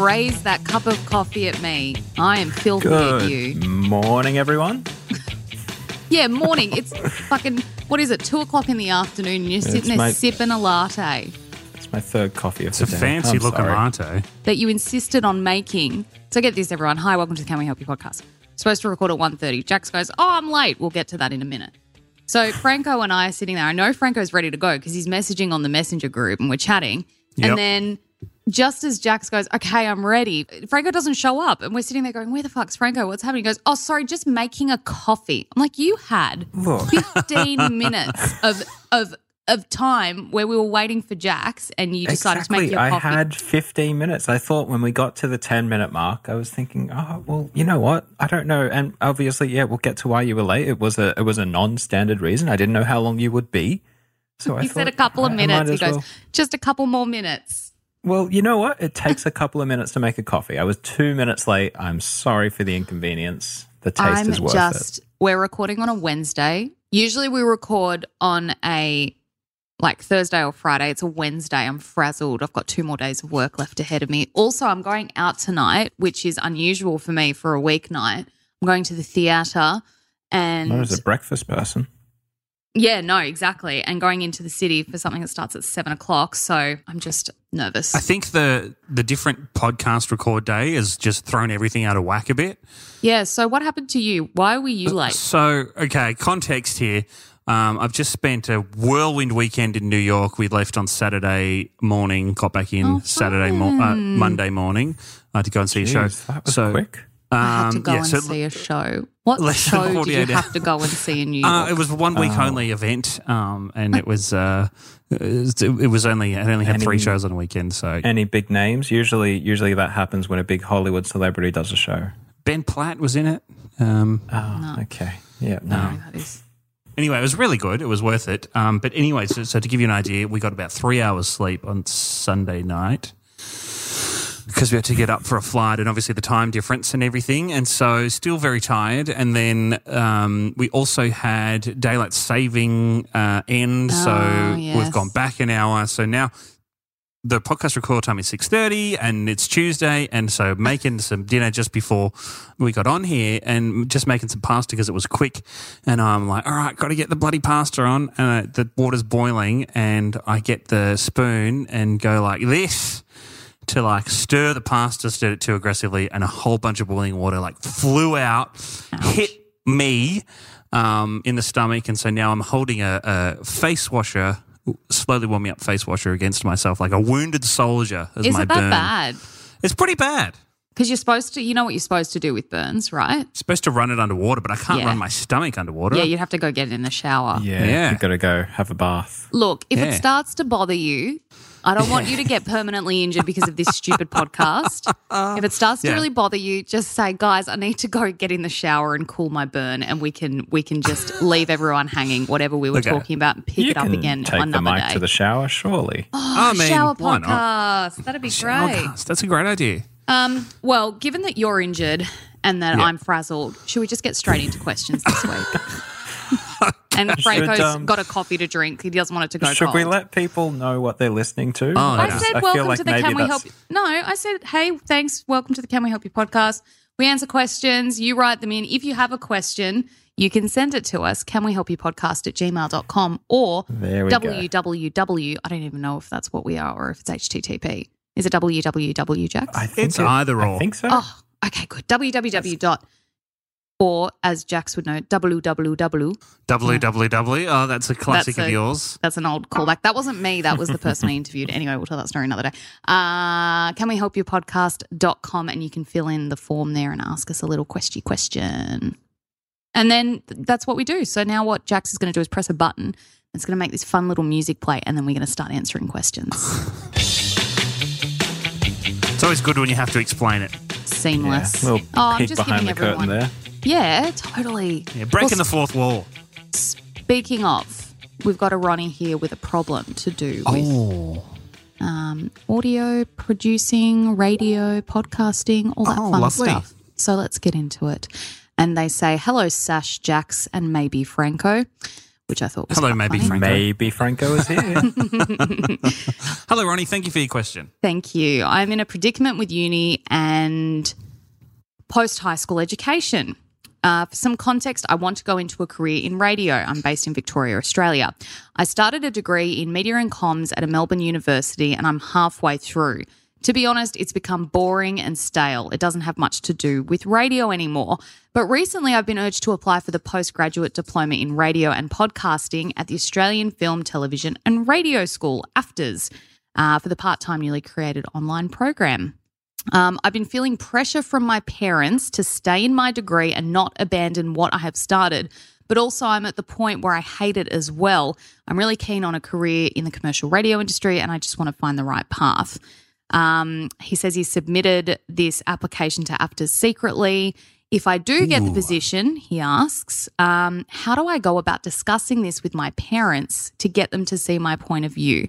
raise that cup of coffee at me. I am filthy at Good you. morning, everyone. Yeah, morning. It's fucking, what is it, two o'clock in the afternoon and you're sitting It's there my- sipping a latte It's my third coffee of It's the a day. fancy I'm looking sorry. latte. that you insisted on making. So get this, everyone. Hi, welcome to the Can We Help You podcast. Supposed to record at 1.30. Jax goes, oh, I'm late. We'll get to that in a minute. So Franco and I are sitting there. I know Franco's ready to go because he's messaging on the messenger group and we're chatting. Yep. And then just as Jax goes, okay, I'm ready, Franco doesn't show up. And we're sitting there going, where the fuck's Franco? What's happening? He goes, oh, sorry, just making a coffee. I'm like, you had 15 minutes of, of, of time where we were waiting for Jax and you decided Exactly. to make your coffee. I had 15 minutes. I thought when we got to the 10 minute mark, I was thinking, oh, well, you know what? I don't know. And obviously, yeah, we'll get to why you were late. It was a it was a non standard reason. I didn't know how long you would be. So I He thought, said a couple of I- I might minutes. He goes, well- just a couple more minutes. Well, you know what? It takes a couple of minutes to make a coffee. I was two minutes late. I'm sorry for the inconvenience. The taste I'm is worth just, it. we're recording on a Wednesday. Usually we record on a like Thursday or Friday. It's a Wednesday. I'm frazzled. I've got two more days of work left ahead of me. Also, I'm going out tonight, which is unusual for me for a weeknight. I'm going to the theatre and Not as a breakfast person. Yeah, no, exactly. And going into the city for something that starts at seven o'clock. So I'm just nervous. I think the the different podcast record day has just thrown everything out of whack a bit. yeah. So what happened to you? Why were you late? So, okay, context here. Um, I've just spent a whirlwind weekend in New York. We left on Saturday morning, got back in Oh, Saturday mo- uh. Monday morning uh, to go and see a show. That was so, quick. I had to um, go yeah, and so- see a show. What Less than show did you 48 have to go and see in New York? Uh, it was a one week only event, um, and it was uh, it was only it only had Any- three shows on a weekend. So Any big names? Usually, usually that happens when a big Hollywood celebrity does a show. Ben Platt was in it. Um, Oh, okay. Yeah, no. that is. anyway, it was really good. It was worth it. Um, but anyway, so, so to give you an idea, we got about three hours sleep on Sunday night because we had to get up for a flight and obviously the time difference and everything. And so still very tired. And then um, we also had daylight saving uh, end. so Oh, yes. we've gone back an hour. So now the podcast record time is 6.30 and it's tuesday and so making some dinner just before we got on here and just making some pasta because it was quick and i'm like all right got to get the bloody pasta on and uh, the water's boiling and i get the spoon and go like this to like stir the pasta stirred it too aggressively and a whole bunch of boiling water like flew out hit me um, in the stomach and so now i'm holding a, a face washer slowly warming up face washer against myself like a wounded soldier as Is my it that burn. bad? It's pretty bad. Because you're supposed to, you know what you're supposed to do with burns, right? supposed to run it underwater, but I can't Yeah. run my stomach underwater. Yeah, you'd have to go get it in the shower. Yeah, Yeah. you got to go have a bath. Look, if Yeah. it starts to bother you, I don't want you to get permanently injured because of this stupid podcast. if it starts to Yeah. really bother you, just say, guys, I need to go get in the shower and cool my burn, and we can we can just leave everyone hanging, whatever we were Okay. talking about, and pick you it up can again take the mic day. to the shower, surely. oh, I mean, shower why not? podcast. That'd be great. Showercast. That's a great idea. Um, well, given that you're injured and that Yeah. I'm frazzled, should we just get straight into questions this week? and Franco's um, got a coffee to drink. He doesn't want it to go Should cold. we let people know what they're listening to? Oh, I no. said, I welcome like to the Can We Help You? No, I said, hey, thanks. Welcome to the Can We Help You podcast. We answer questions. You write them in. If you have a question, you can send it to us, can we help you podcast at gmail.com or There we go. www. I don't even know if that's what we are or if it's HTTP. Is it www, Jax? I think It's it- either I think so. Oh, okay, good. www. dot Or, as Jax would know, www. www. Oh, that's a classic That's of yours. That's an old callback. That wasn't me. That was the person I interviewed. Anyway, we'll tell that story another day. Uh, can we help you podcast.com and you can fill in the form there and ask us a little question question. And then that's what we do. So now what Jax is going to do is press a button. It's going to make this fun little music play and then we're going to start answering questions. It's always good when you have to explain it. Seamless. Yeah, little oh, I'm just behind giving the curtain everyone. there. Yeah, totally. Yeah, breaking Well, the fourth wall. Speaking of, we've got a Ronnie here with a problem to do with Oh, um, audio producing, radio, podcasting, all that Oh, fun lovely. stuff. So let's get into it. And they say, hello, Sash, Jax, and maybe Franco, which I thought was Hello, quite maybe funny. Franco. Maybe Franco is here. hello, Ronnie. Thank you for your question. Thank you. I'm in a predicament with uni and post high school education. Uh, for some context, I want to go into a career in radio. I'm based in Victoria, Australia. I started a degree in media and comms at a Melbourne university and I'm halfway through. To be honest, it's become boring and stale. It doesn't have much to do with radio anymore. But recently, I've been urged to apply for the postgraduate diploma in radio and podcasting at the Australian Film, Television and Radio School, AFTRS, uh, for the part time newly created online program. Um, I've been feeling pressure from my parents to stay in my degree and not abandon what I have started. But also, I'm at the point where I hate it as well. I'm really keen on a career in the commercial radio industry and I just want to find the right path. Um, he says he submitted this application to AFTRS secretly. If I do get the position, he asks, um, how do I go about discussing this with my parents to get them to see my point of view?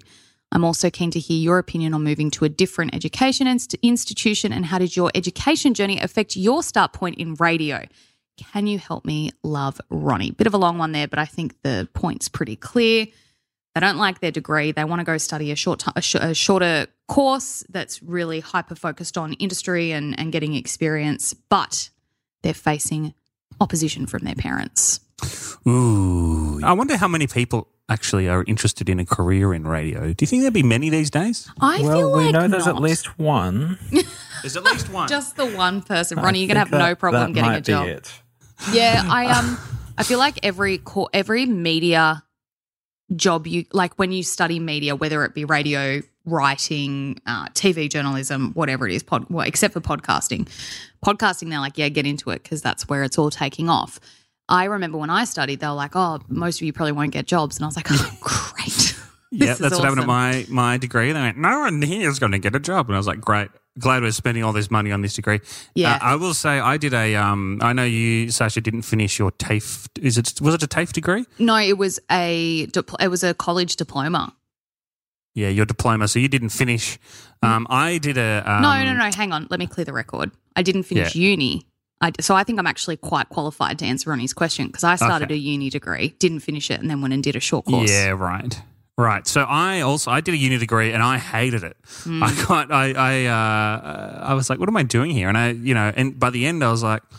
I'm also keen to hear your opinion on moving to a different education inst- institution and how did your education journey affect your start point in radio? Can you help me love Ronnie? Bit of a long one there, but I think the point's pretty clear. They don't like their degree. They want to go study a short, ti- a, sh- a shorter course that's really hyper focused on industry and, and getting experience, but they're facing opposition from their parents. Ooh. I wonder how many people actually are interested in a career in radio. Do you think there'd be many these days? I well, feel like we know there's at least one. There's at least one. just the one person. I Ronnie, you're gonna have think no problem that getting a might be job. it. Yeah, I um, I feel like every co- every media job you like when you study media, whether it be radio, writing, uh, TV journalism, whatever it is, pod, well, except for podcasting. Podcasting, they're like, yeah, get into it because that's where it's all taking off. I remember when I studied, they were like, oh, most of you probably won't get jobs, and I was like, oh, great. yeah, that's what happened at my, my degree. They went, no one here is going to get a job. And I was like, great. Glad we're spending all this money on this degree. Yeah. Uh, I will say I did a, um, I know you, Sasha, didn't finish your TAFE. Is it, was it a TAFE degree? No, it was a it was a college diploma. Yeah, your diploma. So you didn't finish. Um, I did a. Um, no, no, no. Hang on. Let me clear the record. I didn't finish uni. I, so I think I'm actually quite qualified to answer Ronnie's question because I started Okay. a uni degree, didn't finish it, and then went and did a short course. Yeah, right. Right. So I also I did a uni degree and I hated it. Hmm. I got I I uh, I was like, what am I doing here? And I you know, and by the end I was like.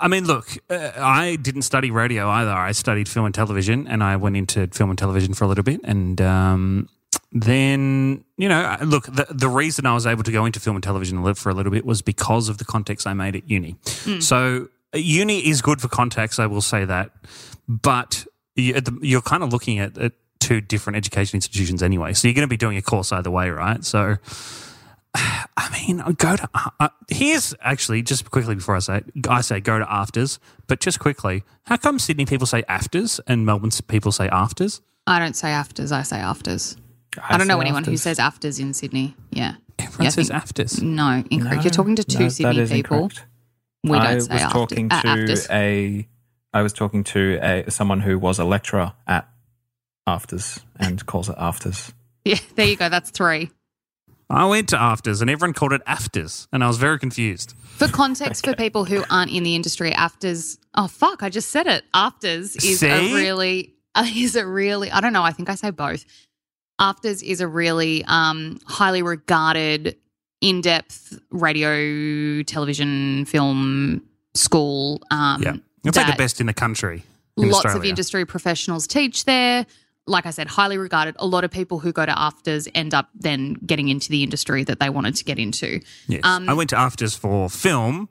I mean, look, uh, I didn't study radio either. I studied film and television, and I went into film and television for a little bit. And um, then, you know, look, the, the reason I was able to go into film and television and live for a little bit was because of the contacts I made at uni. So, uh, uni is good for contacts, I will say that. But you, at the, you're kind of looking at, at two different education institutions anyway. So, you're going to be doing a course either way, right? So, I mean, go to. Uh, here's actually just quickly before I say it, I say go to AFTRS, but just quickly, how come Sydney people say AFTRS and Melbourne people say AFTRS? I don't say AFTRS. I say AFTRS. I, don't know say anyone who says AFTRS in Sydney. Yeah. Everyone Yeah, says think- AFTRS. No, incorrect. No, You're talking to two no, Sydney is people. incorrect. We don't I say was after- talking uh, to AFTRS. a. I was talking to a someone who was a lecturer at AFTRS and calls it AFTRS. Yeah, there you go. That's three. I went to AFTRS and everyone called it AFTRS, and I was very confused. For context, for people who aren't in the industry, AFTRS. Oh fuck! I just said it. AFTRS is a really uh, is a really. I don't know. I think I say both. AFTRS is a really um, highly regarded, in-depth radio, television, film school. Um, Yeah, it's like the best in the country. In lots of industry professionals teach there. Like I said, highly regarded. A lot of people who go to AFTRS end up then getting into the industry that they wanted to get into. Yes, Um, I went to AFTRS for film,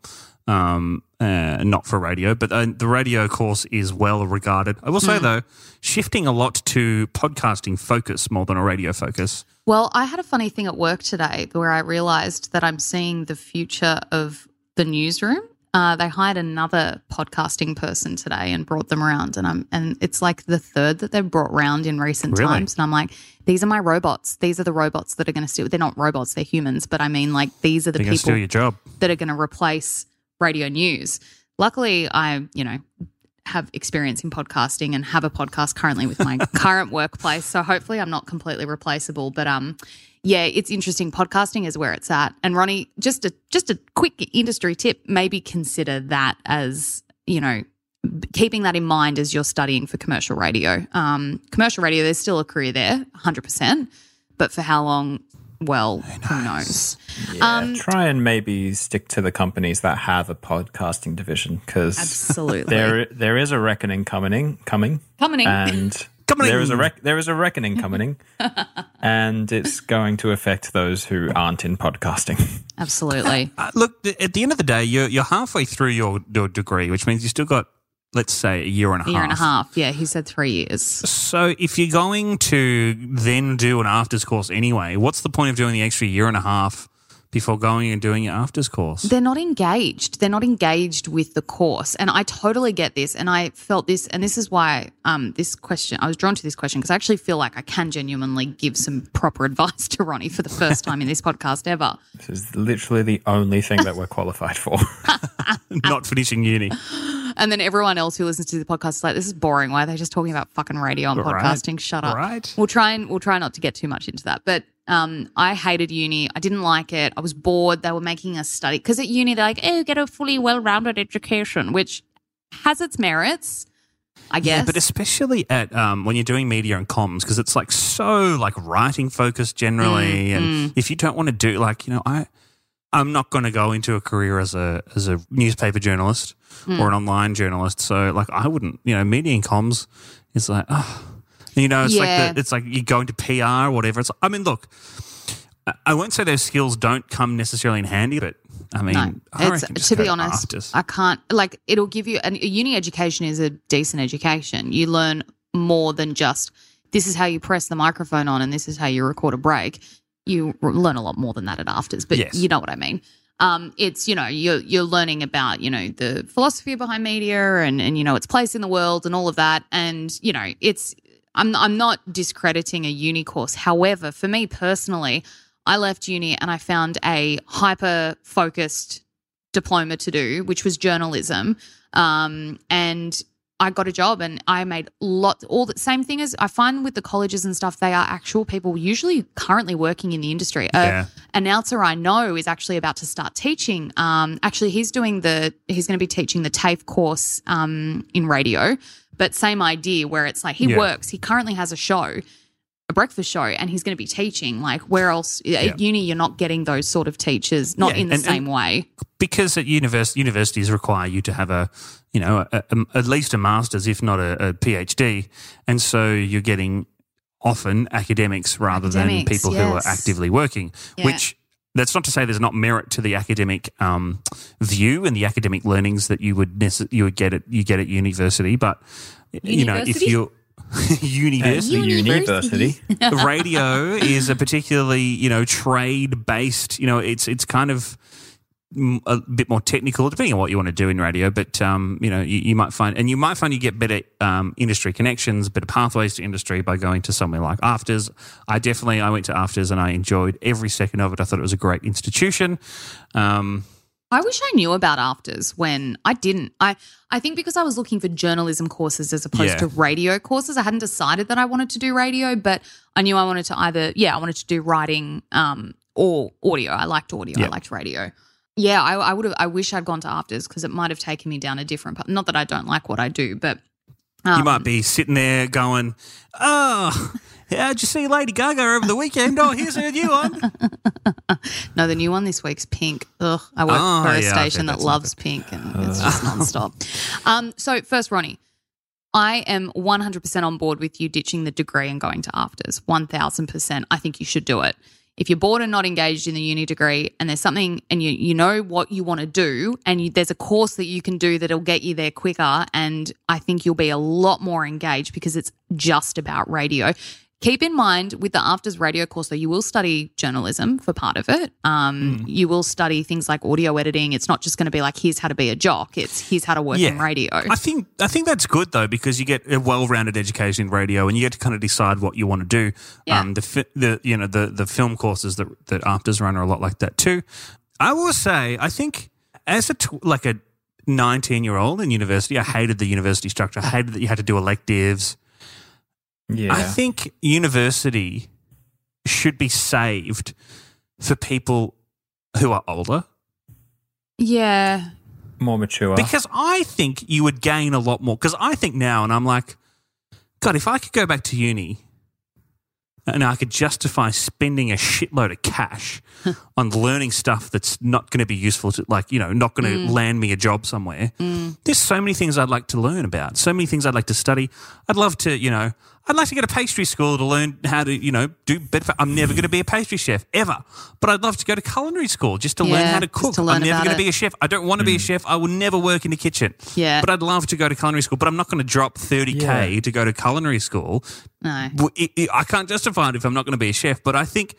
um, uh, not for radio, but uh, the radio course is well regarded. I will say though, shifting a lot to podcasting focus more than a radio focus. Well, I had a funny thing at work today where I realized that I'm seeing the future of the newsroom. Uh, they hired another podcasting person today and brought them around, and I'm and it's like the third that they've brought round in recent Really? times. And I'm like, these are my robots. These are the robots that are going to steal. They're not robots; they're humans. But I mean, like these are the They're people your job. that are going to replace radio news. Luckily, I, you know, have experience in podcasting and have a podcast currently with my current workplace. So hopefully I'm not completely replaceable. But um yeah, it's interesting. Podcasting is where it's at. And Ronnie, just a just a quick industry tip, maybe consider that as, you know, keeping that in mind as you're studying for commercial radio. Um, commercial radio, there's still a career there, 100%. But for how long? Well, who knows? Yeah, Um, try and maybe stick to the companies that have a podcasting division because Absolutely. there there is a reckoning coming coming Coming. and Coming. there is a rec- there is a reckoning coming and it's going to affect those who aren't in podcasting. Absolutely. Uh, look, at the end of the day, you're you're halfway through your, your degree, which means you still got, let's say, a year and a A half. year and a half. Yeah, he said three years. So if you're going to then do an AFTRS course anyway, what's the point of doing the extra year and a half before going and doing your AFTRS course? They're not engaged. They're not engaged with the course. And I totally get this. And I felt this. And this is why um, this question, I was drawn to this question because I actually feel like I can genuinely give some proper advice to Ronnie for the first time in this podcast ever. This is literally the only thing that we're qualified for. not finishing uni. And then everyone else who listens to the podcast is like, this is boring. Why are they just talking about fucking radio and Right. podcasting? Shut up. Right. We'll try and we'll try not to get too much into that. But um, I hated uni. I didn't like it. I was bored. They were making us study because at uni they're like, oh, get a fully well-rounded education, which has its merits, I guess. Yeah, but especially at um, when you're doing media and comms, because it's like so like writing focused generally, Mm, and if you don't want to do like you know, I I'm not going to go into a career as a as a newspaper journalist Mm. or an online journalist, so like I wouldn't, you know, media and comms is like, oh, you know, it's Yeah. like the, it's like you go into PR or whatever. It's I mean, look. I- won't say those skills don't come necessarily in handy, but I mean, no, I to be honest, AFTRS. I can't like it'll give you an, a uni education is a decent education. You learn more than just this is how you press the microphone on and this is how you record a break. You learn a lot more than that at AFTRS, but Yes. you know what I mean. Um, it's you know you're you're learning about you know the philosophy behind media and and you know its place in the world and all of that, and you know it's I'm I'm not discrediting a uni course. However, for me personally, I left uni and I found a hyper focused diploma to do, which was journalism. Um, and I got a job and I made lots, all the same thing as I find with the colleges and stuff, they are actual people usually currently working in the industry. A Yeah. announcer I know is actually about to start teaching. Um, actually, he's doing the, he's going to be teaching the TAFE course um, in radio, but same idea where it's like he Yeah. works, he currently has a show a breakfast show and he's going to be teaching like where else at uni you're not getting those sort of teachers not Yeah, in the and- same and- way because at univers- universities require you to have a, you know, a, a, at least a master's, if not a, a PhD, and so you're getting often academics rather than Academics, people who are actively working. Yeah. Which that's not to say there's not merit to the academic um, view and the academic learnings that you would necess- you would get at you get at university, but you know if University? You're university the university. radio is a particularly you know trade based you know it's it's kind of a bit more technical, depending on what you want to do in radio. But um, you know, you, you might find, and you might find you get better um, industry connections, better pathways to industry by going to somewhere like AFTRS. I definitely, I went to AFTRS and I enjoyed every second of it. I thought it was a great institution. Um, I wish I knew about AFTRS when I didn't. I I think because I was looking for journalism courses as opposed Yeah. to radio courses, I hadn't decided that I wanted to do radio, but I knew I wanted to either yeah, I wanted to do writing um or audio. I liked audio. I liked radio. Yeah, I, I would have. I wish I'd gone to AFTRS because it might have taken me down a different. path. Not that I don't like what I do, but um, you might be sitting there going, "Oh, how'd you see Lady Gaga over the weekend? Oh, here's her new one." No, the new one this week's Pink. Ugh, I work Oh, for a yeah, station that loves Pink, and it's just nonstop. Um, so first, Ronnie, I am 100% on board with you ditching the degree and going to AFTRS. 1000%. I think you should do it. If you're bored and not engaged in the uni degree, and there's something, and you you know what you want to do, and you, there's a course that you can do that'll get you there quicker, and I think you'll be a lot more engaged because it's just about radio. Keep in mind with the AFTRS radio course, though, you will study journalism for part of it. Um, You will study things like audio editing. It's not just going to be like here's how to be a jock. It's here's how to work in radio. I think I think that's good though because you get a well-rounded education in radio and you get to kind of decide what you want to do. Yeah. Um, the fi- the you know the the film courses that that AFTRS run are a lot like that too. I will say I think as a tw- like a 19 year old in university, I hated the university structure. I hated that you had to do electives. Yeah. I think university should be saved for people who are older. yeah, more mature. Because I think you would gain a lot more. Because I think now, and I'm like, God, if I could go back to uni and I could justify spending a shitload of cash on learning stuff that's not going to be useful to, like, you know, not going to mm. land me a job somewhere, mm. there's so many things I'd like to learn about, so many things I'd like to study. I'd love to, you know, I'd like to go to pastry school to learn how to, you know, do better. I'm never going to be a pastry chef ever, but I'd love to go to culinary school just to learn how to cook. to learn I'm never going to be a chef. I don't want to be a mm. chef. I will never work in the kitchen. Yeah. But I'd love to go to culinary school, but I'm not going to drop 30K Yeah. to go to culinary school. no. It- it- I can't justify it if I'm not going to be a chef. But I think,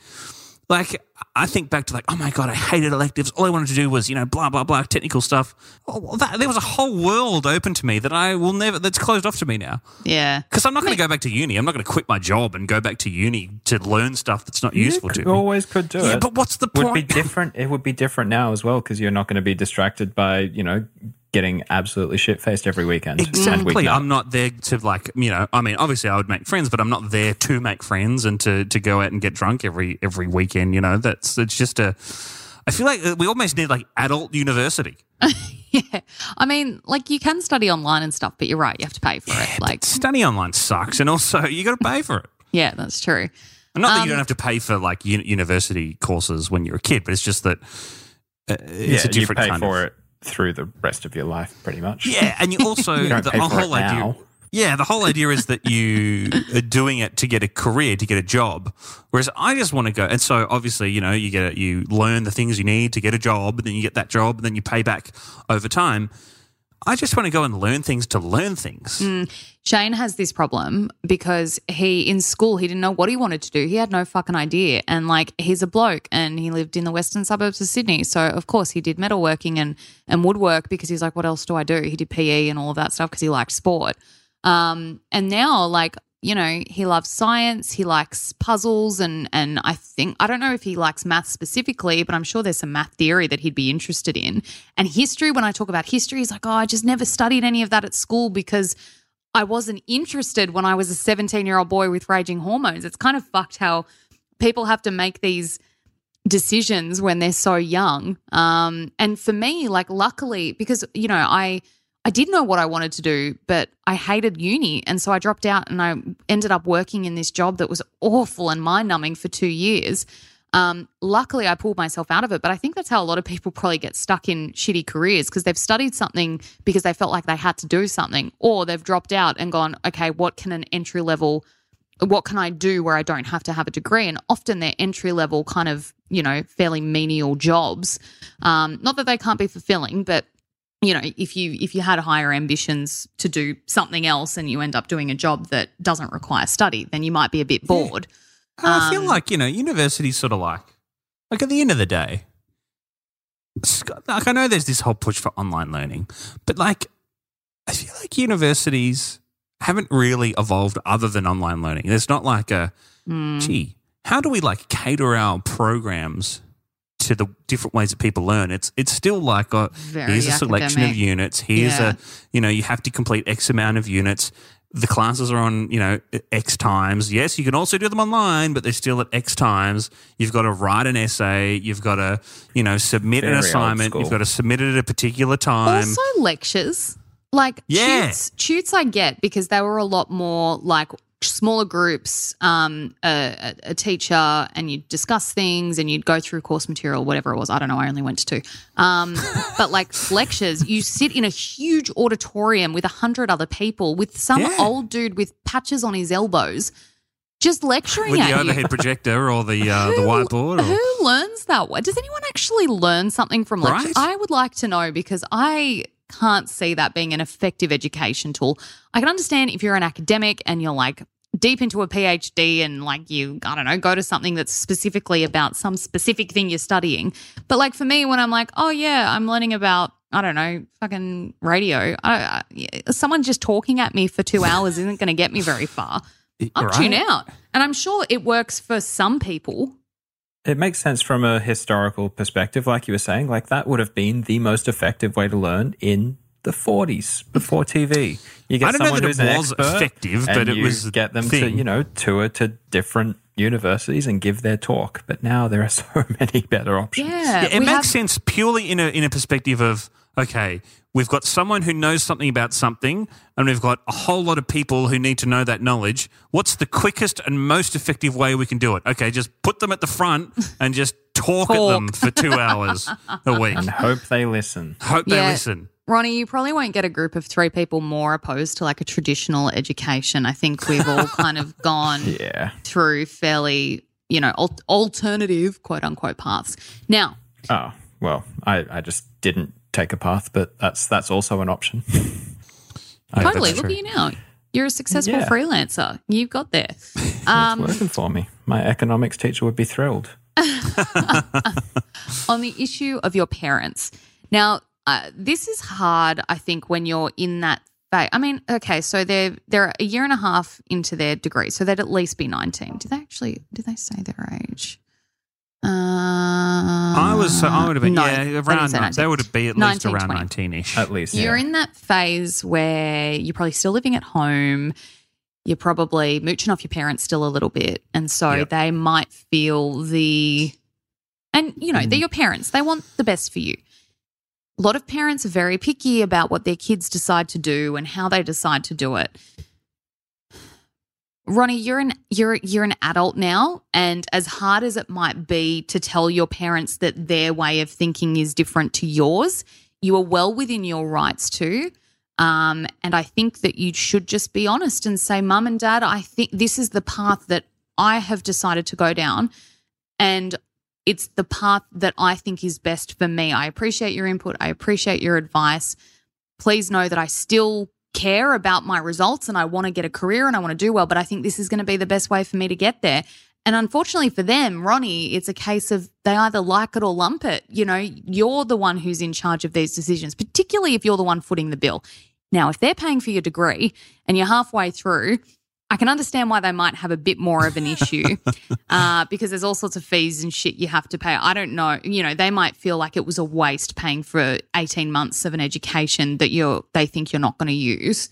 like, I think back to like, oh my god, I hated electives. All I wanted to do was, you know, blah blah blah, technical stuff. Oh, well, that, there was a whole world open to me that I will never. That's closed off to me now. Yeah. Because I'm not going to go back to uni. I'm not going to quit my job and go back to uni to learn stuff that's not useful to you me. always could do Yeah, it. but what's the point would be different. It would be different now as well because you're not going to be distracted by you know getting absolutely shit faced every weekend. Exactly. weeknight. I'm not there to like, you know, I mean, obviously I would make friends, but I'm not there to make friends and to, to go out and get drunk every every weekend, you know. That's it's just a I feel like we almost need like adult university. Yeah. I mean, like you can study online and stuff, but you're right. You have to pay for it. Like, Study online sucks and also you got to pay for it. yeah, that's true. And not that Um, you don't have to pay for like uni- university courses when you're a kid, but it's just that uh, it's yeah, a different you pay kind for of it through the rest of your life, pretty much. Yeah, and you also You the whole it idea. now. Yeah, the whole idea is that you are doing it to get a career, to get a job. Whereas I just want to go, and so obviously, you know, you get a, you learn the things you need to get a job, and then you get that job, and then you pay back over time. I just want to go and learn things to learn things. Shane has this problem because he, in school, he didn't know what he wanted to do. He had no fucking idea. And like, he's a bloke and he lived in the western suburbs of Sydney. So, of course, he did metalworking and, and woodwork because he's like, what else do I do? He did PE and all of that stuff because he liked sport. Um, and now, like, you know, he loves science, he likes puzzles, and and I think I don't know if he likes math specifically, but I'm sure there's some math theory that he'd be interested in. And history, when I talk about history, he's like, oh, I just never studied any of that at school because I wasn't interested when I was a 17 year old boy with raging hormones. It's kind of fucked how people have to make these decisions when they're so young. Um, and for me, like, luckily, because, you know, I. I did know what I wanted to do, but I hated uni. And so I dropped out and I ended up working in this job that was awful and mind numbing for two years. Um, luckily, I pulled myself out of it, but I think that's how a lot of people probably get stuck in shitty careers because they've studied something because they felt like they had to do something, or they've dropped out and gone, okay, what can an entry level, what can I do where I don't have to have a degree? And often they're entry level, kind of, you know, fairly menial jobs. Um, not that they can't be fulfilling, but you know if you if you had higher ambitions to do something else and you end up doing a job that doesn't require study then you might be a bit bored And I feel Um, like you know, university's sort of like, like at the end of the day, like I know there's this whole push for online learning, but like I feel like universities haven't really evolved other than online learning. There's not like a Hmm. gee, how do we like cater our programs to the different ways that people learn? It's it's still like a, Very here's a selection of units. Here's Yeah. a you know you have to complete X amount of units. The classes are on you know X times. Yes, you can also do them online, but they're still at X times. You've got to write an essay. You've got to you know submit an Very old assignment. You've got to submit it at a particular time. Also, lectures. Like Yeah. toots, toots I get because they were a lot more like smaller groups, um, a, a, teacher, and you'd discuss things and you'd go through course material, whatever it was. I don't know. I only went to two. Um, but like lectures, you sit in a huge auditorium with a hundred other people with some Yeah. old dude with patches on his elbows, just lecturing at you with the you. overhead projector or the uh, the whiteboard. Or, Who learns that? Does anyone actually learn something from lecture? Right. I would like to know because I can't see that being an effective education tool. I can understand if you're an academic and you're like deep into a PhD and like you, I don't know, go to something that's specifically about some specific thing you're studying. But like for me, when I'm like, oh yeah, I'm learning about I don't know, fucking radio. I, I, someone just talking at me for two hours isn't going to get me very far. I'm Right? tune out, and I'm sure it works for some people. It makes sense from a historical perspective, like you were saying. Like that would have been the most effective way to learn in the 40s before TV. You get I don't know someone that who's it was expert, effective, and but it you was get them to you know tour to different universities and give their talk. But now there are so many better options. Yeah, Yeah, it makes have- sense purely in a in a perspective of okay, we've got someone who knows something about something, and we've got a whole lot of people who need to know that knowledge. What's the quickest and most effective way we can do it? Okay, just put them at the front and just talk, at them for two hours a week. And hope they listen. Hope they listen. Ronnie, you probably won't get a group of three people more opposed to like a traditional education. I think we've all kind of gone Yeah. through fairly, you know, al- alternative quote unquote paths. Now, Oh well, I, I just didn't take a path, but that's that's also an option. Totally, look at you now. You're a successful Yeah. freelancer. You've got there. It's Um, working for me. My economics teacher would be thrilled. on the issue of your parents. Now, uh, this is hard, I think, when you're in that phase. I mean, okay, so they're they're a year and a half into their degree, so they'd at least be 19. Did they actually? Did they say their age? Uh, I was so I would have been no, yeah around say nine- they 19. would be at least around 20. nineteen ish. At least, You're yeah. in that phase where you're probably still living at home. You're probably mooching off your parents still a little bit. And so Yep. they might feel the, and you know, Mm. they're your parents. They want the best for you. A lot of parents are very picky about what their kids decide to do and how they decide to do it. Ronnie, you're an you're you're an adult now, and as hard as it might be to tell your parents that their way of thinking is different to yours, you are well within your rights to. Um, and I think that you should just be honest and say, Mum and Dad, I think this is the path that I have decided to go down, and it's the path that I think is best for me. I appreciate your input. I appreciate your advice. Please know that I still care about my results and I want to get a career and I want to do well, but I think this is going to be the best way for me to get there. And unfortunately for them, Ronnie, it's a case of they either like it or lump it. You know, you're the one who's in charge of these decisions, particularly if you're the one footing the bill. Now, if they're paying for your degree and you're halfway through, I can understand why they might have a bit more of an issue uh, because there's all sorts of fees and shit you have to pay. I don't know. You know, they might feel like it was a waste paying for 18 months of an education that you're they think you're not going to use.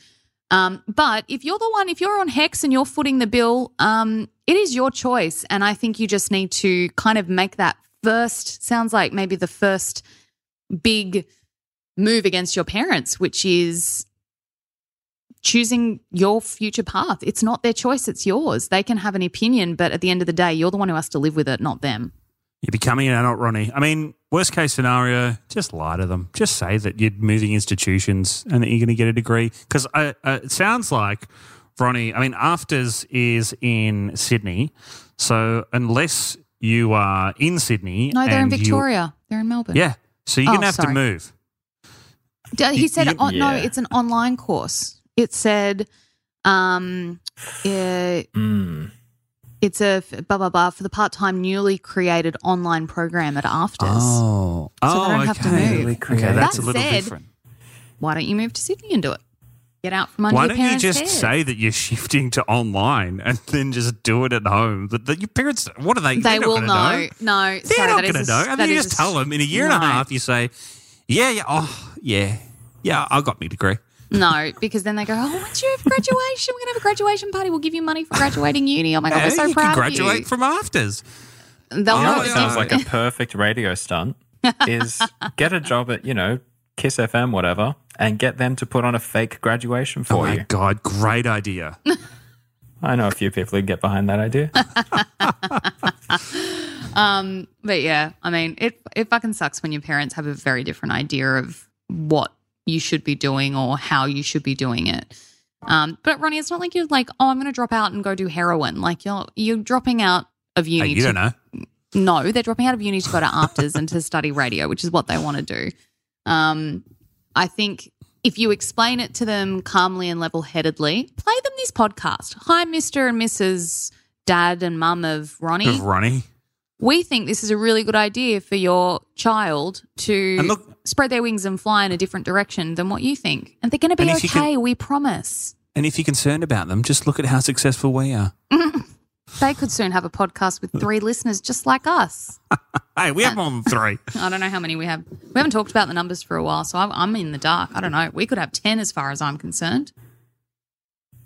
Um, but if you're the one, if you're on HECS and you're footing the bill, um, it is your choice. And I think you just need to kind of make that first, sounds like maybe the first big move against your parents, which is choosing your future path. It's not their choice, it's yours. They can have an opinion, but at the end of the day, you're the one who has to live with it, not them. You're becoming an adult, Ronnie. I mean, worst case scenario, just lie to them. Just say that you're moving institutions and that you're going to get a degree. Because uh, uh, it sounds like, Ronnie, I mean, AFTRS is in Sydney. So unless you are in Sydney. No, they're in and you- Victoria. They're in Melbourne. yeah. So you're Oh, going to have to move. He said, you- oh, no, it's an online course. It said, um, uh, Mm. It's a blah blah blah for the part-time newly created online program at AFTRS. Oh, So oh, they don't have to okay. move. Okay, that's That a little said, different. Why don't you move to Sydney and do it? Get out from under Why your don't you parents' just head. say that you're shifting to online and then just do it at home? That, that your parents, what are they? they they're not will gonna know. No, They're sorry, not going to a- know. And that then you just a- tell them in a year and a half, you say, yeah, yeah, oh, yeah, yeah, I got my degree. No, because then they go, oh, once when's your graduation? We're going to have a graduation party. We'll give you money for graduating uni. Oh my God, Hey, we're so you proud can of graduate you. from AFTRS. They'll You know know what sounds like a perfect radio stunt is get a job at, you know, Kiss FM, whatever, and get them to put on a fake graduation Oh for my you. God, great idea. I know a few people who get behind that idea. Um, but yeah, I mean, it it fucking sucks when your parents have a very different idea of what you should be doing or how you should be doing it. Um, but Ronnie, it's not like you're like, oh, I'm going to drop out and go do heroin. Like you're you're dropping out of Hey, uni. you to, don't know. No, they're dropping out of uni to go to AFTRS and to study radio, which is what they want to do. Um, I think if you explain it to them calmly and level headedly, play them this podcast. Hi, Mr. and Mrs. Dad and Mum of Ronnie Of Ronnie. we think this is a really good idea for your child to And look- spread their wings and fly in a different direction than what you think. And they're going to be And if you okay, can- we promise. And if you're concerned about them, just look at how successful we are. They could soon have a podcast with three listeners just like us. Hey, we have more than three. I don't know how many we have. We haven't talked about the numbers for a while, so I'm, I'm in the dark. I don't know. We could have 10 as far as I'm concerned.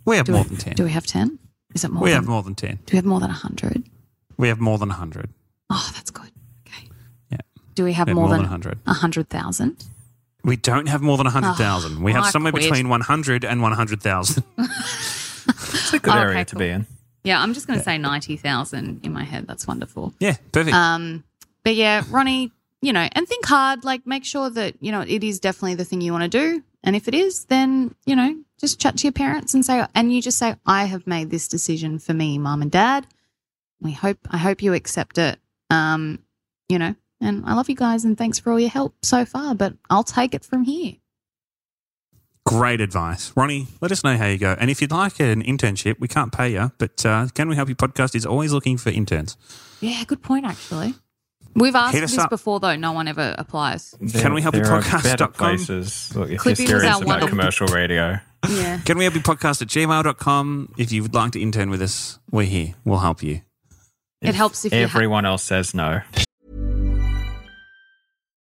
We have Do more we, than 10. Do we have 10? Is it more we than, have more than 10. Do we have more than 100? We have more than 100. Oh, that's good. Okay. Yeah. Do we have We have more, more than, than 100. 100,000? We don't have more than 100,000. we have I somewhere quit. between 100 and 100,000. It's a good Okay, area to cool. be in. Yeah, I'm just going to say 90,000 in my head. That's wonderful. yeah, perfect. Um, but yeah, Ronnie, you know, and think hard. Like, make sure that you know it is definitely the thing you want to do. And if it is, then you know, just chat to your parents and say, and you just say, I have made this decision for me, mom and dad. We hope, I hope you accept it. Um, you know, and I love you guys and thanks for all your help so far. But I'll take it from here. Great advice. Ronnie, let us know how you go. And if you'd like an internship, we can't pay you, but uh, Can We Help You podcast is always looking for interns. Yeah, good point. Actually, we've asked this up. before though. No one ever applies. Can we help you there are podcast better dot com? places. Look, if Clippy you're was serious our one about commercial radio, Yeah. Can we help you podcast at gmail.com? If you would like to intern with us, we're here. We'll help you. It helps if you ha- everyone else says no.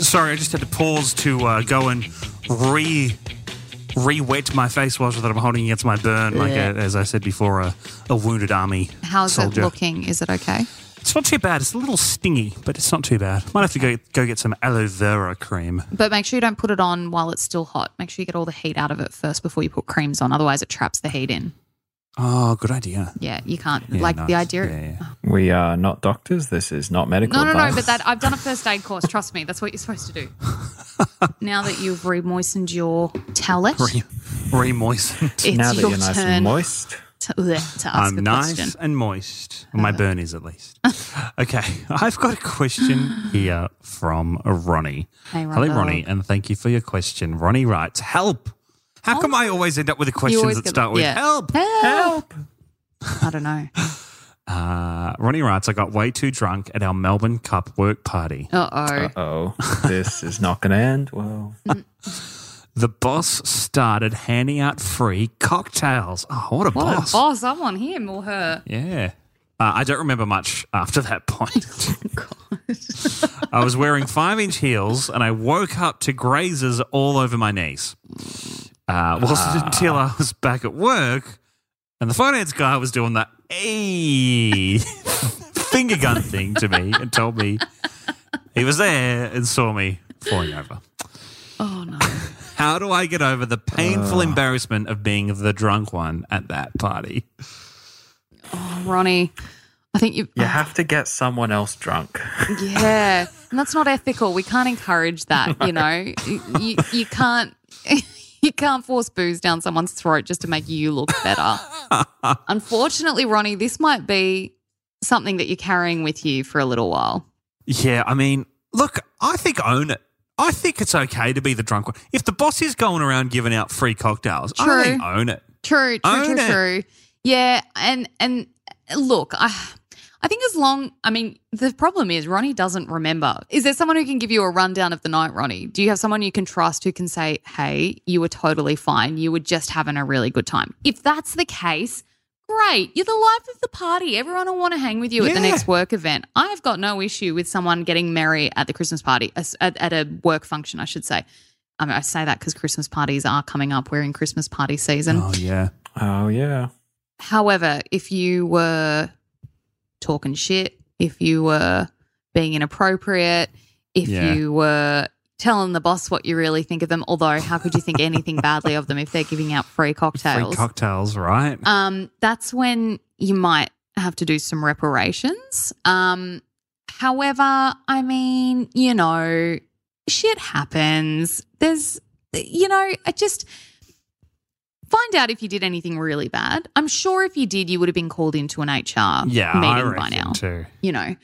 Sorry, I just had to pause to uh, go and re re-wet my face wash that I'm holding against my burn, like Yeah. a, as I said before, a, a wounded army How's soldier. it looking? Is it okay? It's not too bad. It's a little stingy, but it's not too bad. Might have to go go get some aloe vera cream. But make sure you don't put it on while it's still hot. Make sure you get all the heat out of it first before you put creams on. Otherwise, it traps the heat in. Oh, good idea. Yeah, you can't. Yeah, like the nice. idea. Yeah, yeah. We are not doctors. This is not medical No, no, no. But that I've done a first aid course. Trust me, that's what you're supposed to do. now that you've re-moistened your towelette, Re, re-moistened. it's now that your you're nice turn and moist, to, bleh, to ask I'm a nice question. and moist. Uh-huh. My burn is at least. okay, I've got a question here from Ronnie. Hey, Hello, Rondo. Ronnie, and thank you for your question. Ronnie writes, "Help! How come I always end up with the questions that start with yeah. help?" Help! I don't know. Uh, Ronnie writes, "I got way too drunk at our Melbourne Cup work party. Uh oh. Uh oh, this is not going to end well. the boss started handing out free cocktails. Oh, what a What boss! a boss! I want him or her. Yeah. Uh, I don't remember much after that point. I was wearing five inch heels and I woke up to grazes all over my knees. Uh, wasn't until I was back at work and the finance guy was doing that hey, finger gun thing to me and told me he was there and saw me falling over. Oh no! How do I get over the painful embarrassment of being the drunk one at that party? Oh, Ronnie, I think you. You have to get someone else drunk. Yeah, and that's not ethical. We can't encourage that. You know, you, you can't. You can't force booze down someone's throat just to make you look better. Unfortunately, Ronnie, this might be something that you're carrying with you for a little while. Yeah, I mean, look, I think own it. I think it's okay to be the drunk one. If the boss is going around giving out free cocktails, I True. think own it. True, true, Own true, it. true. Yeah, and and look, I I think as long I mean, the problem is Ronnie doesn't remember. Is there someone who can give you a rundown of the night, Ronnie? Do you have someone you can trust who can say, "Hey, you were totally fine. You were just having a really good time." If that's the case, great. You're the life of the party. Everyone will want to hang with you at the Yeah. next work event. I've got no issue with someone getting merry at the Christmas party, as- at, at a work function, I should say. I mean, I say that because Christmas parties are coming up. We're in Christmas party season. Oh, yeah. Oh yeah. However, if you were talking shit, if you were being inappropriate, if Yeah. you were telling the boss what you really think of them, although how could you think anything badly of them if they're giving out free cocktails? Free cocktails, right? um, that's when you might have to do some reparations. Um, however, I mean, you know, shit happens. There's, you know, I just find out if you did anything really bad. I'm sure if you did, you would have been called into an HR yeah, meeting by now. too. You know,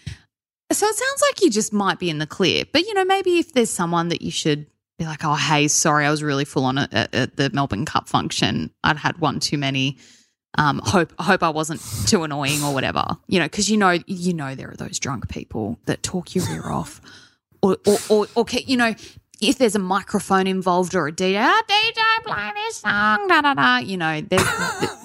so it sounds like you just might be in the clear. But you know, maybe if there's someone that you should be like, oh, hey, sorry, I was really full on at, at, the Melbourne Cup function. I'd had one too many. Um, hope hope I wasn't too annoying or whatever. You know, because you know you know there are those drunk people that talk your ear off, or or or, or you know. If there's a microphone involved or a DJ, ah, DJ play this song, da da da. You know, th-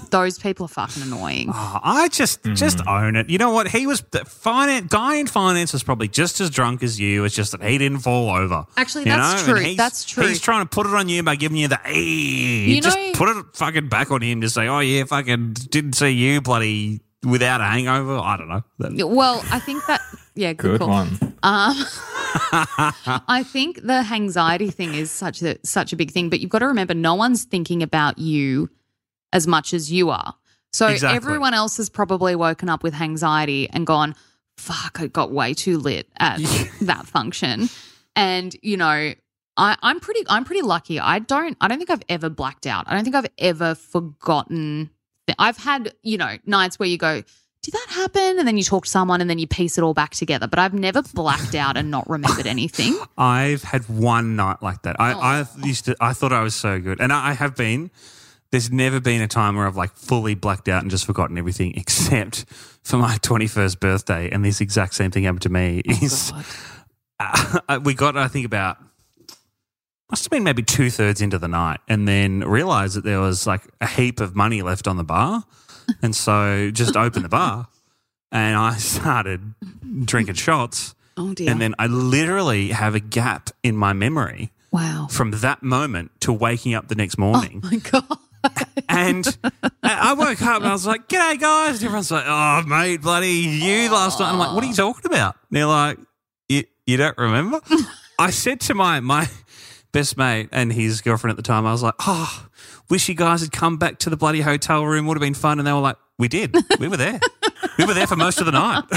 those people are fucking annoying. Oh, I just just own it. You know what? He was the finance guy in finance was probably just as drunk as you. It's just that he didn't fall over. Actually, that's know? True. That's true. He's trying to put it on you by giving you the hey. You just know- put it fucking back on him to say, oh yeah, fucking didn't see you bloody without a hangover. I don't know. That- Well, I think that yeah, good, Good call. one. Um, I think the anxiety thing is such a such a big thing, but you've got to remember, no one's thinking about you as much as you are. So Exactly. everyone else has probably woken up with anxiety and gone, "Fuck, I got way too lit at that function," and you know. I, I'm pretty. I'm pretty lucky. I don't. I don't think I've ever blacked out. I don't think I've ever forgotten. I've had you know nights where you go, did that happen? And then you talk to someone and then you piece it all back together. But I've never blacked out and not remembered anything. I've had one night like that. I, Oh. I used to. I thought I was so good, and I, I have been. There's never been a time where I've like fully blacked out and just forgotten everything, except for my 21st birthday. And this exact same thing happened to me. Is uh, we got I think about must have been maybe two thirds into the night, and then realized that there was like a heap of money left on the bar, and so just opened the bar, and I started drinking shots. Oh dear. And then I literally have a gap in my memory wow. from that moment to waking up the next oh, morning. Oh my God. And I woke up and I was like, G'day, guys. And everyone's like, Oh, mate, bloody you last night. I'm like, What are you talking about? And they're like, You, you don't remember? I said to my, my best mate and his girlfriend at the time, I was like, Oh, wish you guys had come back to the bloody hotel room. Would have been fun. And they were like, We did. We were there. we were there for most of the night.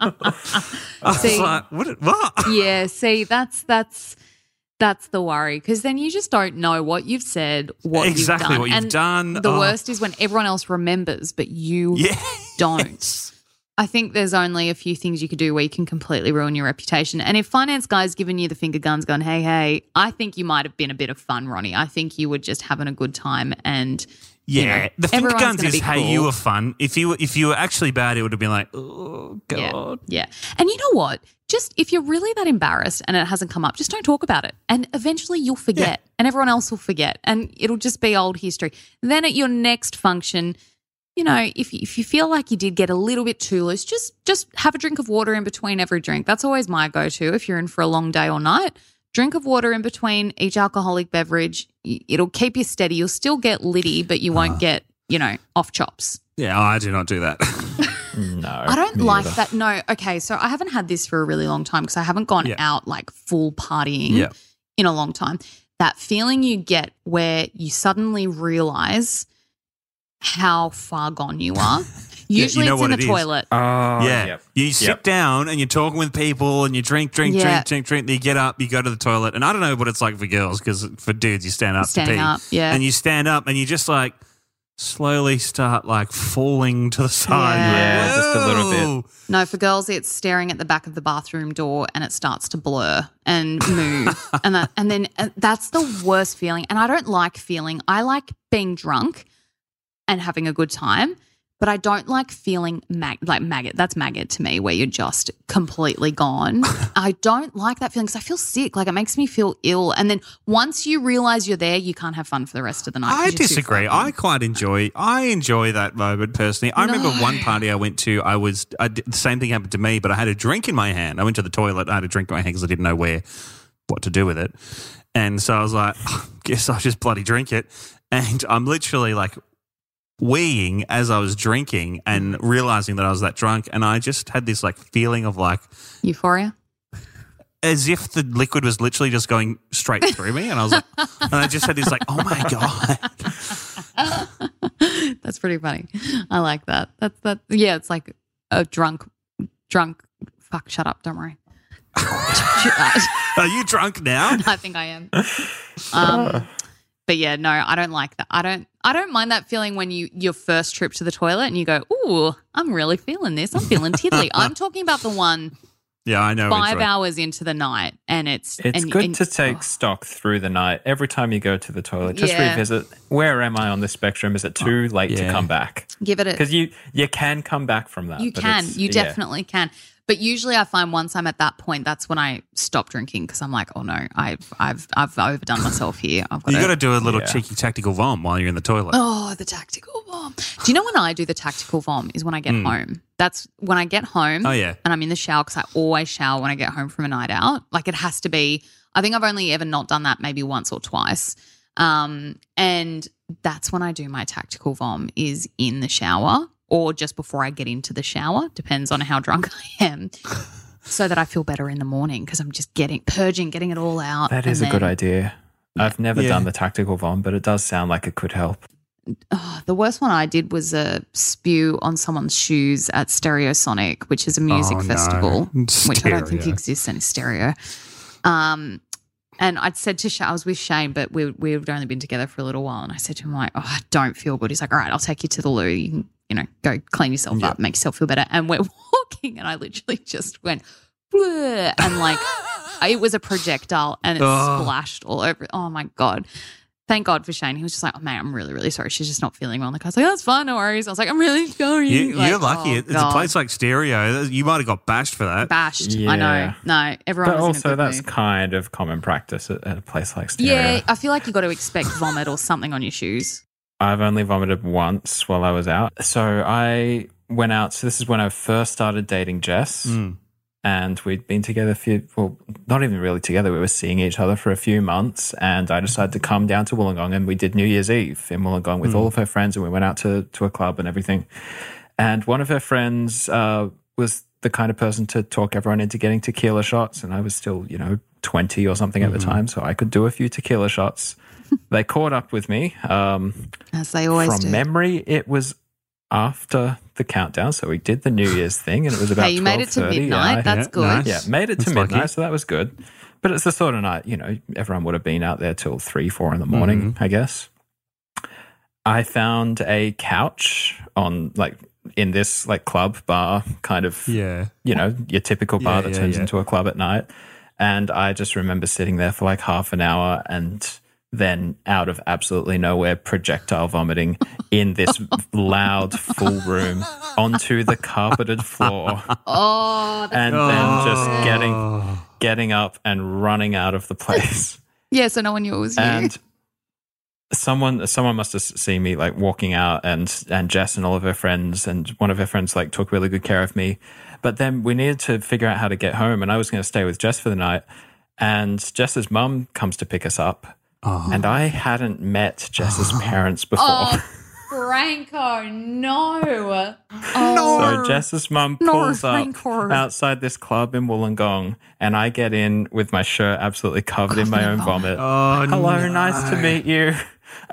I was like, What? what? yeah. See, that's that's that's the worry because then you just don't know what you've said, what Exactly you've done. what you've and done. The Oh. worst is when everyone else remembers, but you Yeah. don't. I think there's only a few things you could do where you can completely ruin your reputation. And if finance guy's given you the finger guns, going, "Hey, hey," I think you might have been a bit of fun, Ronnie. I think you were just having a good time, and Yeah, you know, the finger guns is hey, cool. you were fun. If you were, if you were actually bad, it would have been like, oh god. Yeah. Yeah. And you know what? Just if you're really that embarrassed and it hasn't come up, just don't talk about it. And eventually you'll forget and everyone else will forget and it'll just be old history. Then at your next function, you know, if you, if you feel like you did get a little bit too loose, just just have a drink of water in between every drink. That's always my go-to if you're in for a long day or night. Drink of water in between each alcoholic beverage. It'll keep you steady. You'll still get litty, but you won't ah. get, you know, off chops. Yeah, I do not do that. No, I don't like either. that. No, okay. So I haven't had this for a really long time because I haven't gone Yeah. out like full partying Yeah. in a long time. That feeling you get where you suddenly realize how far gone you are. you Usually know it's in what the it is. toilet. Oh, yeah, yep. you sit Yep. down and you're talking with people and you drink, drink, Yeah. drink, drink, drink. Then you get up, you go to the toilet, and I don't know what it's like for girls because for dudes you stand up Standing to pee, up, yeah. and you stand up and you just like slowly start like falling to the side. Yeah. Yeah, just a little bit. "Whoa." No, for girls, it's staring at the back of the bathroom door and it starts to blur and move, and that, and then uh, that's the worst feeling. And I don't like feeling. I like being drunk and having a good time, but I don't like feeling mag- like maggot. That's maggot to me, where you're just completely gone. I don't like that feeling because I feel sick. Like it makes me feel ill. And then once you realize you're there, you can't have fun for the rest of the night. I disagree. I quite enjoy. I enjoy that moment personally. I remember one party I went to. I was I did, the same thing happened to me, but I had a drink in my hand. I went to the toilet. I had a drink in my hand because I didn't know where what to do with it, and so I was like, guess I'll just bloody drink it. And I'm literally like weeing as I was drinking and mm-hmm. realizing that I was that drunk, and I just had this like feeling of like euphoria. as if the liquid was literally just going straight through me, and I was like, and I just had this like, oh my god. That's pretty funny. I like that. That's that. Yeah, it's like a drunk, drunk. Fuck, shut up. Don't worry. Uh, Are you drunk now? I think I am. Um, ah. But yeah, no, I don't like that. I don't. I don't mind that feeling when you your first trip to the toilet and you go, "Ooh, I'm really feeling this. I'm feeling tiddly." I'm talking about the one Yeah, I know. five hours into the night, and it's It's and, good and- to take oh, stock through the night. Every time you go to the toilet, just Yeah. revisit where am I on the spectrum? Is it too late yeah. to come back? give it a Because you you can come back from that. You can. it's- You yeah. definitely can. But usually, I find once I'm at that point, that's when I stop drinking because I'm like, oh no, I've I've I've overdone myself here. I've got You got to to. do a little Yeah. cheeky tactical vom while you're in the toilet. Oh, the tactical vom. Do you know when I do the tactical vom? Is when I get home. That's when I get home. Oh, yeah. and I'm in the shower because I always shower when I get home from a night out. Like it has to be. I think I've only ever not done that maybe once or twice. Um, and that's when I do my tactical vom is in the shower or just before I get into the shower, depends on how drunk I am. So that I feel better in the morning because I'm just getting purging, getting it all out. That is and a good then- idea. I've never Yeah. done the tactical vom, but it does sound like it could help. Oh, the worst one I did was a spew on someone's shoes at Stereosonic, which is a music Oh, no. festival, which I don't think exists in stereo. Um, and I'd said to Shane, I was with Shane, but we we'd only been together for a little while, and I said to him like, "Oh, I don't feel good." He's like, "All right, I'll take you to the loo. You can, you know, go clean yourself up, make yourself feel better." And we're walking, and I literally just went, "Bleh," and like, it was a projectile, and it Oh. splashed all over. Oh my god! Thank God for Shane. He was just like, "Oh man, I'm really, really sorry. She's just not feeling well." And the guy's like, oh, "That's fine, no worries." I was like, "I'm really sorry." You, Like, you're lucky. oh, it's God. a place like Stereo. You might have got bashed for that. bashed. I know. No, everyone. But was in a also, good that's mood. kind of common practice at, at a place like Stereo. Yeah, I feel like you got to expect vomit or something on your shoes. I've only vomited once while I was out. So I went out. So this is when I first started dating Jess. Mm. And we'd been together a few, well, not even really together. We were seeing each other for a few months. And I decided to come down to Wollongong and we did New Year's Eve in Wollongong with all of her friends. And we went out to, to a club and everything. And one of her friends uh, was the kind of person to talk everyone into getting tequila shots. And I was still, you know, 20 or something at the time. So I could do a few tequila shots. They caught up with me. Um, As they always from do. memory, it was after the countdown. So we did the New Year's thing, and it was about. hey, you made it to 12:30. Midnight. I- That's Yeah, good. nice. yeah, made it to That's lucky. midnight, so that was good. But it's the sort of night, you know, everyone would have been out there till three, four in the morning, Mm-hmm. I guess. I found a couch on like in this like club bar kind of Yeah. you know, your typical bar Yeah, that yeah, turns yeah. into a club at night. And I just remember sitting there for like half an hour and then out of absolutely nowhere, projectile vomiting in this loud, full room onto the carpeted floor, Oh, and then just getting getting up and running out of the place. yeah. So no one knew it was you. and someone someone must have seen me like walking out and and Jess and all of her friends and one of her friends like took really good care of me but then we needed to figure out how to get home and I was going to stay with Jess for the night and Jess's mum comes to pick us up and I hadn't met Jess's parents before oh, Franco, no. Oh, So Jess's mum No, pulls up Franco. outside this club in Wollongong, and I get in with my shirt absolutely covered in my own vomit. Oh, Hello, no. nice to meet you.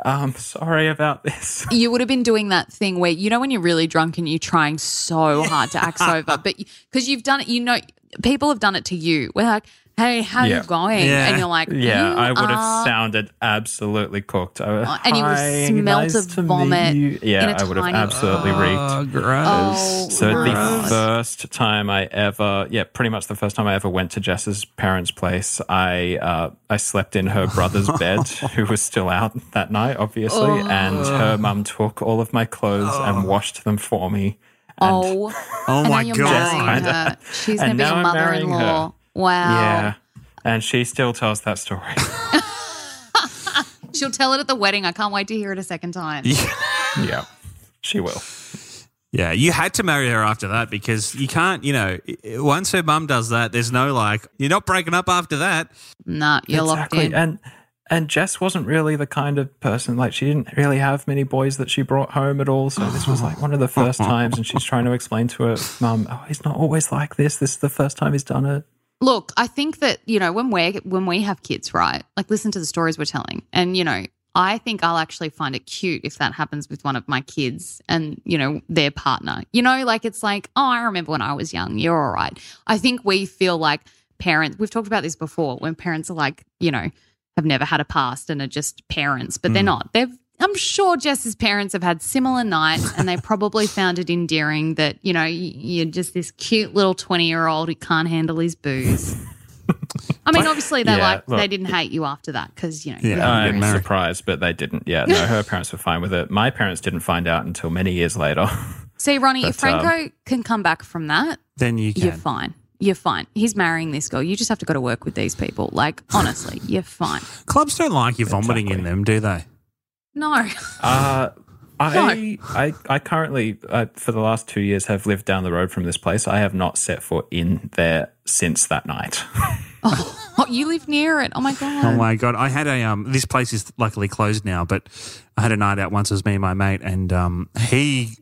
Um, sorry about this. you would have been doing that thing where you know when you're really drunk and you're trying so hard to act sober, but because you've done it, you know people have done it to you. We're like, "Hey, how Yeah. you going?" Yeah. And you're like, Yeah, "You I would have are-" sounded absolutely cooked. I would, Uh, and you would have smelt nice of vomit you." Yeah, a I would have tiny- absolutely reeked. Oh, gross. Oh, So the first time I ever, yeah, pretty much the first time I ever went to Jess's parents' place, I uh, I slept in her brother's bed, who was still out that night, obviously, Oh. and her mum took all of my clothes and washed them for me. And Oh, Oh my god. marrying Kinda. She's And going to be now your I'm marrying mother-in-law. Her. Wow. yeah, and she still tells that story. She'll tell it at the wedding. I can't wait to hear it a second time. yeah, she will. Yeah, you had to marry her after that because you can't, you know, once her mum does that, there's no like, you're not breaking up after that. Nah, you're locked in. And and Jess wasn't really the kind of person like she didn't really have many boys that she brought home at all. So this was like one of the first times, and she's trying to explain to her mum, "Oh, he's not always like this. This is the first time he's done it." Look, I think that, you know, when we're when we have kids, right? Like listen to the stories we're telling. And, you know, I think I'll actually find it cute if that happens with one of my kids and, you know, their partner. You know, like it's like, oh, I remember when I was young, you're all right. I think we feel like parents, we've talked about this before, when parents are like, you know, have never had a past and are just parents, but they're mm. not. They've I'm sure Jess's parents have had similar nights and they probably found it endearing that, you know, you're just this cute little 20 year old who can't handle his booze. I mean, obviously they Yeah, like they didn't hate you after that because you know. Yeah. I'm married. surprised, but they didn't. Yeah, no, her parents were fine with it. My parents didn't find out until many years later. See, Ronnie, if But, um, Franco can come back from that, Then you you're fine. You're fine. He's marrying this girl. You just have to go to work with these people. Like honestly, you're fine. Clubs don't like you vomiting in them, do they? No. Uh, I, I, I currently, uh, for the last two years, have lived down the road from this place. I have not set foot in there since that night. Oh, you live near it. Oh my god. Oh my god! I had a um. This place is luckily closed now, but I had a night out once. It was me and my mate, and um, he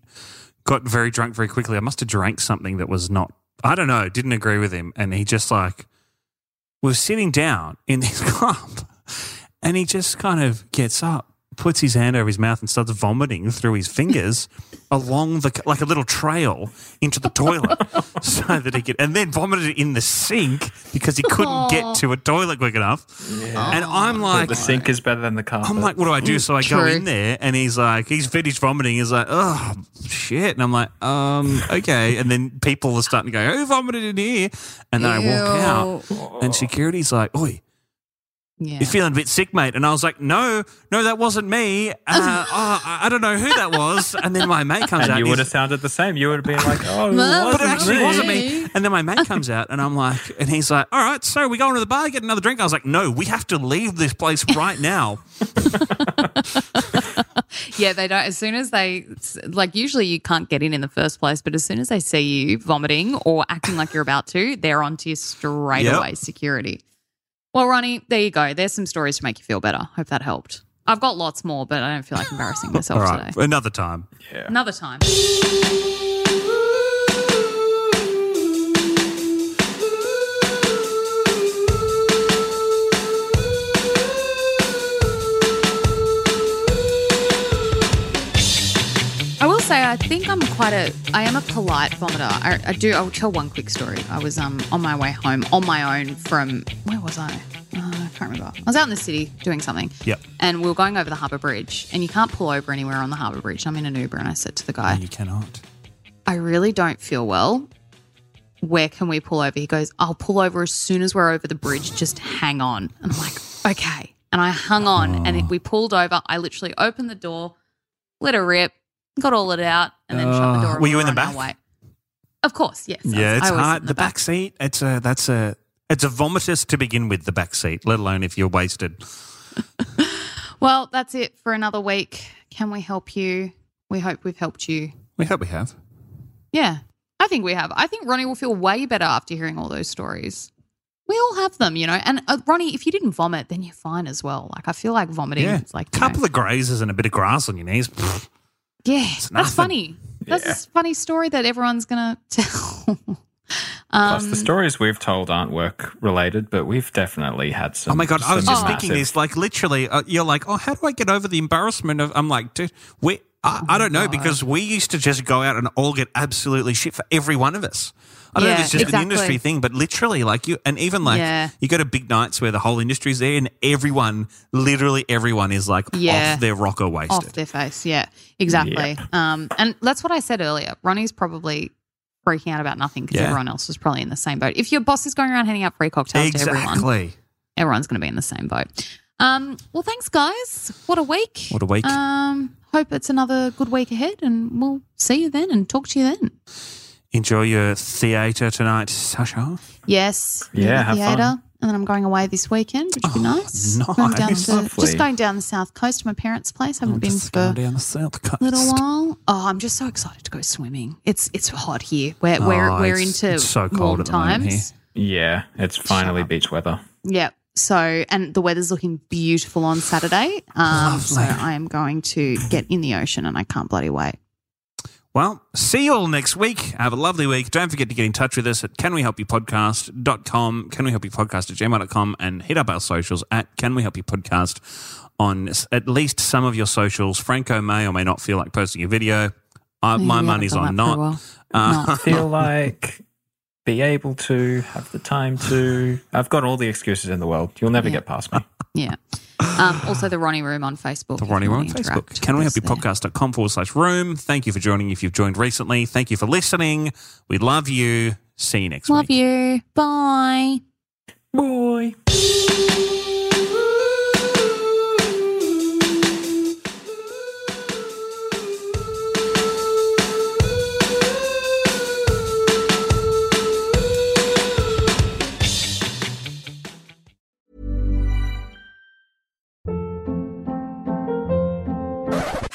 got very drunk very quickly. I must have drank something that was not. I don't know. Didn't agree with him, and he just like was sitting down in this club, and he just kind of gets up, puts his hand over his mouth, and starts vomiting through his fingers along the like a little trail into the toilet, so that he could, and then vomited in the sink because he couldn't get to a toilet quick enough. And I'm like, the sink is better than the carpet. I'm like, what do I do? So I go True. in there, and he's like, he's finished vomiting. He's like, oh shit, and I'm like, um, okay. And then people are starting to go, who vomited in here? And then I walk out, and security's like, oi. Yeah. You're feeling a bit sick, mate. And I was like, no, no, that wasn't me. Uh, oh, I I don't know who that was. And then my mate comes out. and you would have sounded the same. You would have been like, "Oh, it But but it actually me. wasn't me. And then my mate comes out, and I'm like, and he's like, all right, so we going to the bar, get another drink. I was like, no, we have to leave this place right now. Yeah, they don't. As soon as they, like, usually you can't get in in the first place, but as soon as they see you vomiting or acting like you're about to, they're onto you straight Yep. away, security. Well, Ronnie, there you go. There's some stories to make you feel better. Hope that helped. I've got lots more, but I don't feel like embarrassing myself All right, today. another time. Yeah. Another time. I will say, I think I'm quite a, I am a polite vomiter. I, I do, I'll tell one quick story. I was um on my way home on my own from, where was I? Uh, I can't remember. I was out in the city doing something. Yep. And we were going over the harbour bridge, and you can't pull over anywhere on the harbour bridge. I'm in an Uber, and I said to the guy, You cannot. I really don't feel well. Where can we pull over? He goes, I'll pull over as soon as we're over the bridge. Just hang on. And I'm like, okay. And I hung on and Oh. it, we pulled over. I literally opened the door, let her rip, got all it out, and then shut the Oh. door. and Were you in the on back? way. Of course, yes. I was- Yeah, it's I always sit hard. in The back seat. It's a that's a it's a vomitous to begin with. The back seat, let alone if you're wasted. Well, that's it for another week. Can we help you? We hope we've helped you. We hope we have. Yeah, I think we have. I think Ronnie will feel way better after hearing all those stories. We all have them, you know. And uh, Ronnie, if you didn't vomit, then you're fine as well. Like I feel like vomiting. Yeah, It's like a you know, couple of grazes and a bit of grass on your knees. Pfft. Yeah, It's that's nothing. funny. That's Yeah. a funny story that everyone's gonna tell. Plus, um, the stories we've told aren't work related, but we've definitely had some. Oh my god, I was just Oh. thinking massive- this. Like literally, uh, you're like, oh, how do I get over the embarrassment of? I'm like, dude, we. I, I don't know because we used to just go out and all get absolutely shit for every one of us. I don't know if it's just exactly. an industry thing, but literally, like you, and even like Yeah. you go to big nights where the whole industry's there, and everyone, literally everyone, is like Yeah. off their rocker wasted. off their face. Yeah, exactly. Um, and that's what I said earlier. Ronnie's probably freaking out about nothing because Yeah. everyone else is probably in the same boat. If your boss is going around handing out free cocktails to everyone, everyone's going to be in the same boat. Um, well, thanks, guys. What a week. What a week. Um, hope it's another good week ahead, and we'll see you then and talk to you then. Enjoy your theatre tonight, Sasha. Yes. Yeah, the have fun. theatre. And then I'm going away this weekend, which would be Oh, nice. Going down nice. to, Lovely. just going down the south coast to my parents' place. haven't been Just for going down the south coast. a little while. Oh, I'm just so excited to go swimming. It's it's hot here. We're we're, Oh, we're it's- into it's so cold warm at the moment times. Yeah, it's finally beach weather. Yeah. So and the weather's looking beautiful on Saturday. Um, so Lovely. I am going to get in the ocean, and I can't bloody wait. Well, see you all next week. Have a lovely week. Don't forget to get in touch with us at canwehelpyoupodcast.com, canwehelpyoupodcast at gmail.com, and hit up our socials at Can We Help You Podcast on at least some of your socials. Franco may or may not feel like posting a video. Uh, Maybe my money's on that not. while. Uh, No. Feel like be able to have the time to. I've got all the excuses in the world. You'll never Yeah. get past me. Yeah. Um, also, the Ronnie Room on Facebook. The Ronnie Room on Facebook. Can we with help you us there. podcast.com forward slash room. Thank you for joining if you've joined recently. Thank you for listening. We love you. See you next Love week. Love you. Bye. Boy.